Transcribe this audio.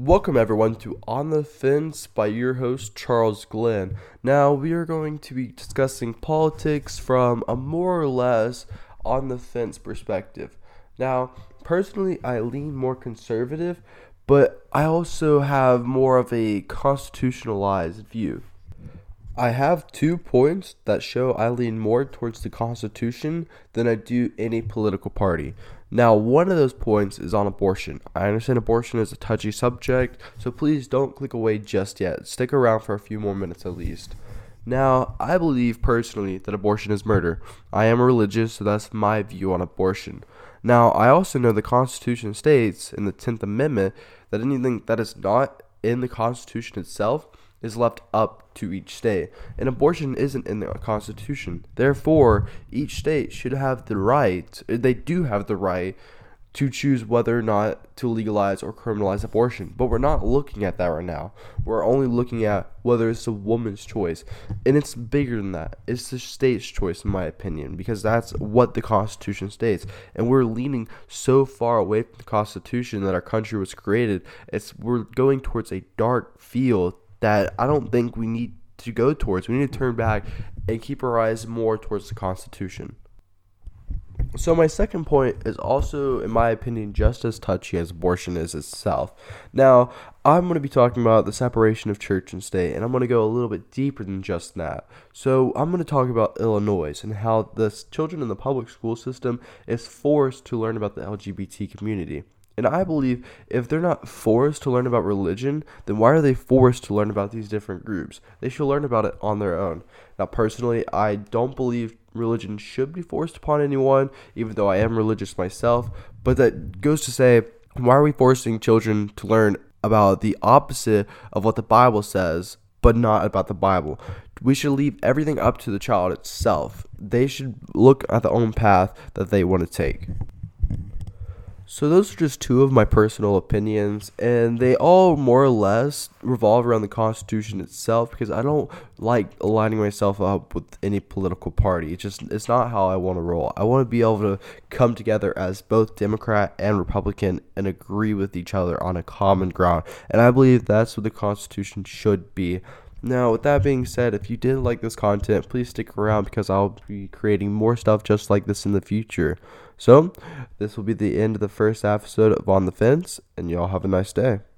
Welcome, everyone, to On the Fence by your host, Charles Glenn. Now, we are going to be discussing politics from a more or less on the fence perspective. Now, personally, I lean more conservative, but I also have more of a constitutionalized view. I have two points that show I lean more towards the Constitution than I do any political party. Now, one of those points is on abortion. I understand abortion is a touchy subject, so please don't click away just yet. Stick around for a few more minutes at least. Now, I believe personally that abortion is murder. I am religious, so that's my view on abortion. Now, I also know the Constitution states in the 10th Amendment that anything that is not in the Constitution itself is left up to each state. And abortion isn't in the Constitution. Therefore, each state should have the right, they do have the right to choose whether or not to legalize or criminalize abortion. But we're not looking at that right now. We're only looking at whether it's a woman's choice. And it's bigger than that. It's the state's choice, in my opinion, because that's what the Constitution states. And we're leaning so far away from the Constitution that our country was created. It's we're going towards a dark field that I don't think we need to go towards. We need to turn back and keep our eyes more towards the Constitution. So, my second point is also, in my opinion, just as touchy as abortion is itself. Now, I'm going to be talking about the separation of church and state, and I'm going to go a little bit deeper than just that. So, I'm going to talk about Illinois and how the children in the public school system is forced to learn about the LGBT community. And I believe if they're not forced to learn about religion, then why are they forced to learn about these different groups? They should learn about it on their own. Now, personally, I don't believe religion should be forced upon anyone, even though I am religious myself. But that goes to say, why are we forcing children to learn about the opposite of what the Bible says, but not about the Bible? We should leave everything up to the child itself. They should look at their own path that they want to take. So those are just two of my personal opinions, and they all more or less revolve around the Constitution itself because I don't like aligning myself up with any political party. It's just it's not how I want to roll. I want to be able to come together as both Democrat and Republican and agree with each other on a common ground. And I believe that's what the Constitution should be. Now, with that being said, if you did like this content, please stick around because I'll be creating more stuff just like this in the future. So, this will be the end of the first episode of On the Fence, and y'all have a nice day.